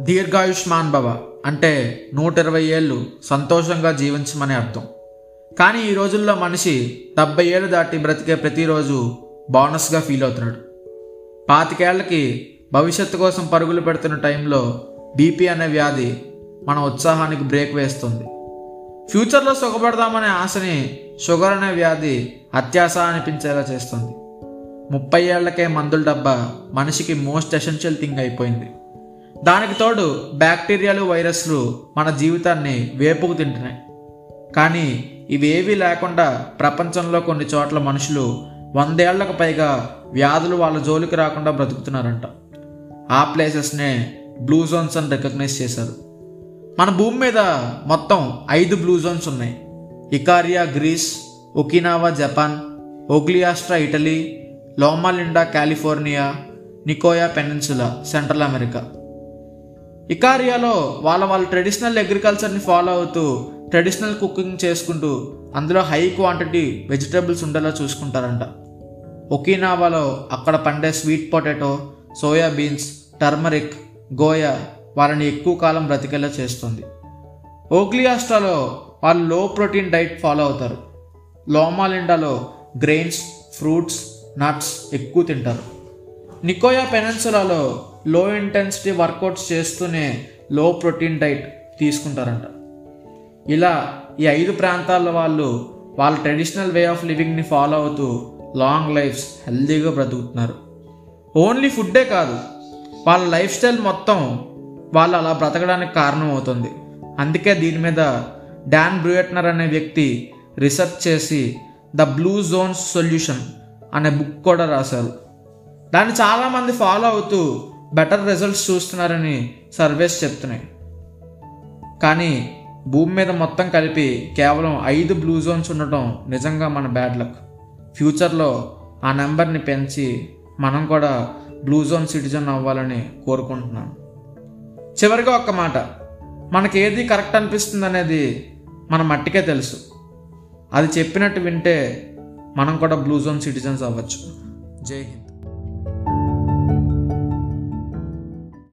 దీర్ఘాయుష్మాన్ భవ అంటే నూట ఇరవై ఏళ్ళు సంతోషంగా జీవించమని అర్థం. కానీ ఈ రోజుల్లో మనిషి డెబ్బై ఏళ్ళు దాటి బ్రతికే ప్రతిరోజు బోనస్గా ఫీల్ అవుతున్నాడు. పాతికేళ్ళకి భవిష్యత్తు కోసం పరుగులు పెడుతున్న టైంలో బీపీ అనే వ్యాధి మన ఉత్సాహానికి బ్రేక్ వేస్తుంది. ఫ్యూచర్లో సుఖపడదామనే ఆశని షుగర్ అనే వ్యాధి అత్యాశ అనిపించేలా చేస్తుంది. ముప్పై ఏళ్ళకే మందుల డబ్బా మనిషికి మోస్ట్ ఎసెన్షియల్ థింగ్ అయిపోయింది. దానికి తోడు బ్యాక్టీరియాలు వైరస్లు మన జీవితాన్ని వేపుకు తింటున్నాయి. కానీ ఇవేవీ లేకుండా ప్రపంచంలో కొన్ని చోట్ల మనుషులు వందేళ్ళకు పైగా వ్యాధులు వాళ్ళ జోలికి రాకుండా బ్రతుకుతున్నారంట. ఆ ప్లేసెస్నే బ్లూ జోన్స్ అని రికగ్నైజ్ చేశారు. మన భూమి మీద మొత్తం ఐదు బ్లూ జోన్స్ ఉన్నాయి. Ikaria Greece Okinawa Japan Ogliastra Italy Loma Linda California Nicoya peninsula central America. ఇకారియాలో వాళ్ళ వాళ్ళ ట్రెడిషనల్ అగ్రికల్చర్ని ఫాలో అవుతూ ట్రెడిషనల్ కుకింగ్ చేసుకుంటూ అందులో హై క్వాంటిటీ వెజిటబుల్స్ ఉండేలా చూసుకుంటారంట. ఒకినావాలో అక్కడ పండే sweet potato soya beans turmeric goya వాళ్ళని ఎక్కువ కాలం బ్రతికేలా చేస్తుంది. ఓగ్లియాస్టాలో వాళ్ళు లో ప్రోటీన్ డైట్ ఫాలో అవుతారు. లోమాలిండాలో గ్రెయిన్స్ ఫ్రూట్స్ నట్స్ ఎక్కువ తింటారు. నికోయా పెనన్సులాలో లో ఇంటెన్సిటీ వర్కౌట్స్ చేస్తూనే లో ప్రోటీన్ డైట్ తీసుకుంటారంట. ఇలా ఈ ఐదు ప్రాంతాల వాళ్ళు వాళ్ళ ట్రెడిషనల్ వే ఆఫ్ లివింగ్ని ఫాలో అవుతూ లాంగ్ లైఫ్స్ హెల్దీగా బ్రతుకుతున్నారు. ఓన్లీ ఫుడ్డే కాదు వాళ్ళ లైఫ్ స్టైల్ మొత్తం వాళ్ళు అలా బ్రతకడానికి కారణం అవుతుంది అందుకే దీని మీద డాన్ బ్రూయట్నర్ అనే వ్యక్తి రీసెర్చ్ చేసి ద బ్లూ జోన్స్ సొల్యూషన్ అనే బుక్ కూడా రాశారు. దాన్ని చాలామంది ఫాలో అవుతూ బెటర్ రిజల్ట్స్ చూస్తున్నారని సర్వేస్ చెప్తున్నాయి. కానీ భూమి మీద మొత్తం కలిపి కేవలం ఐదు బ్లూ జోన్స్ ఉండటం నిజంగా మన బ్యాడ్ లక్ ఫ్యూచర్లో ఆ నెంబర్ని పెంచి మనం కూడా బ్లూ జోన్ సిటిజన్ అవ్వాలని కోరుకుంటున్నాను చివరిగా ఒక్క మాట. మనకి ఏది కరెక్ట్ అనిపిస్తుంది అనేది మన మట్టికే తెలుసు. అది చెప్పినట్టు వింటే మనం కూడా బ్లూ జోన్ సిటిజన్స్ అవ్వచ్చు. జై హింద్.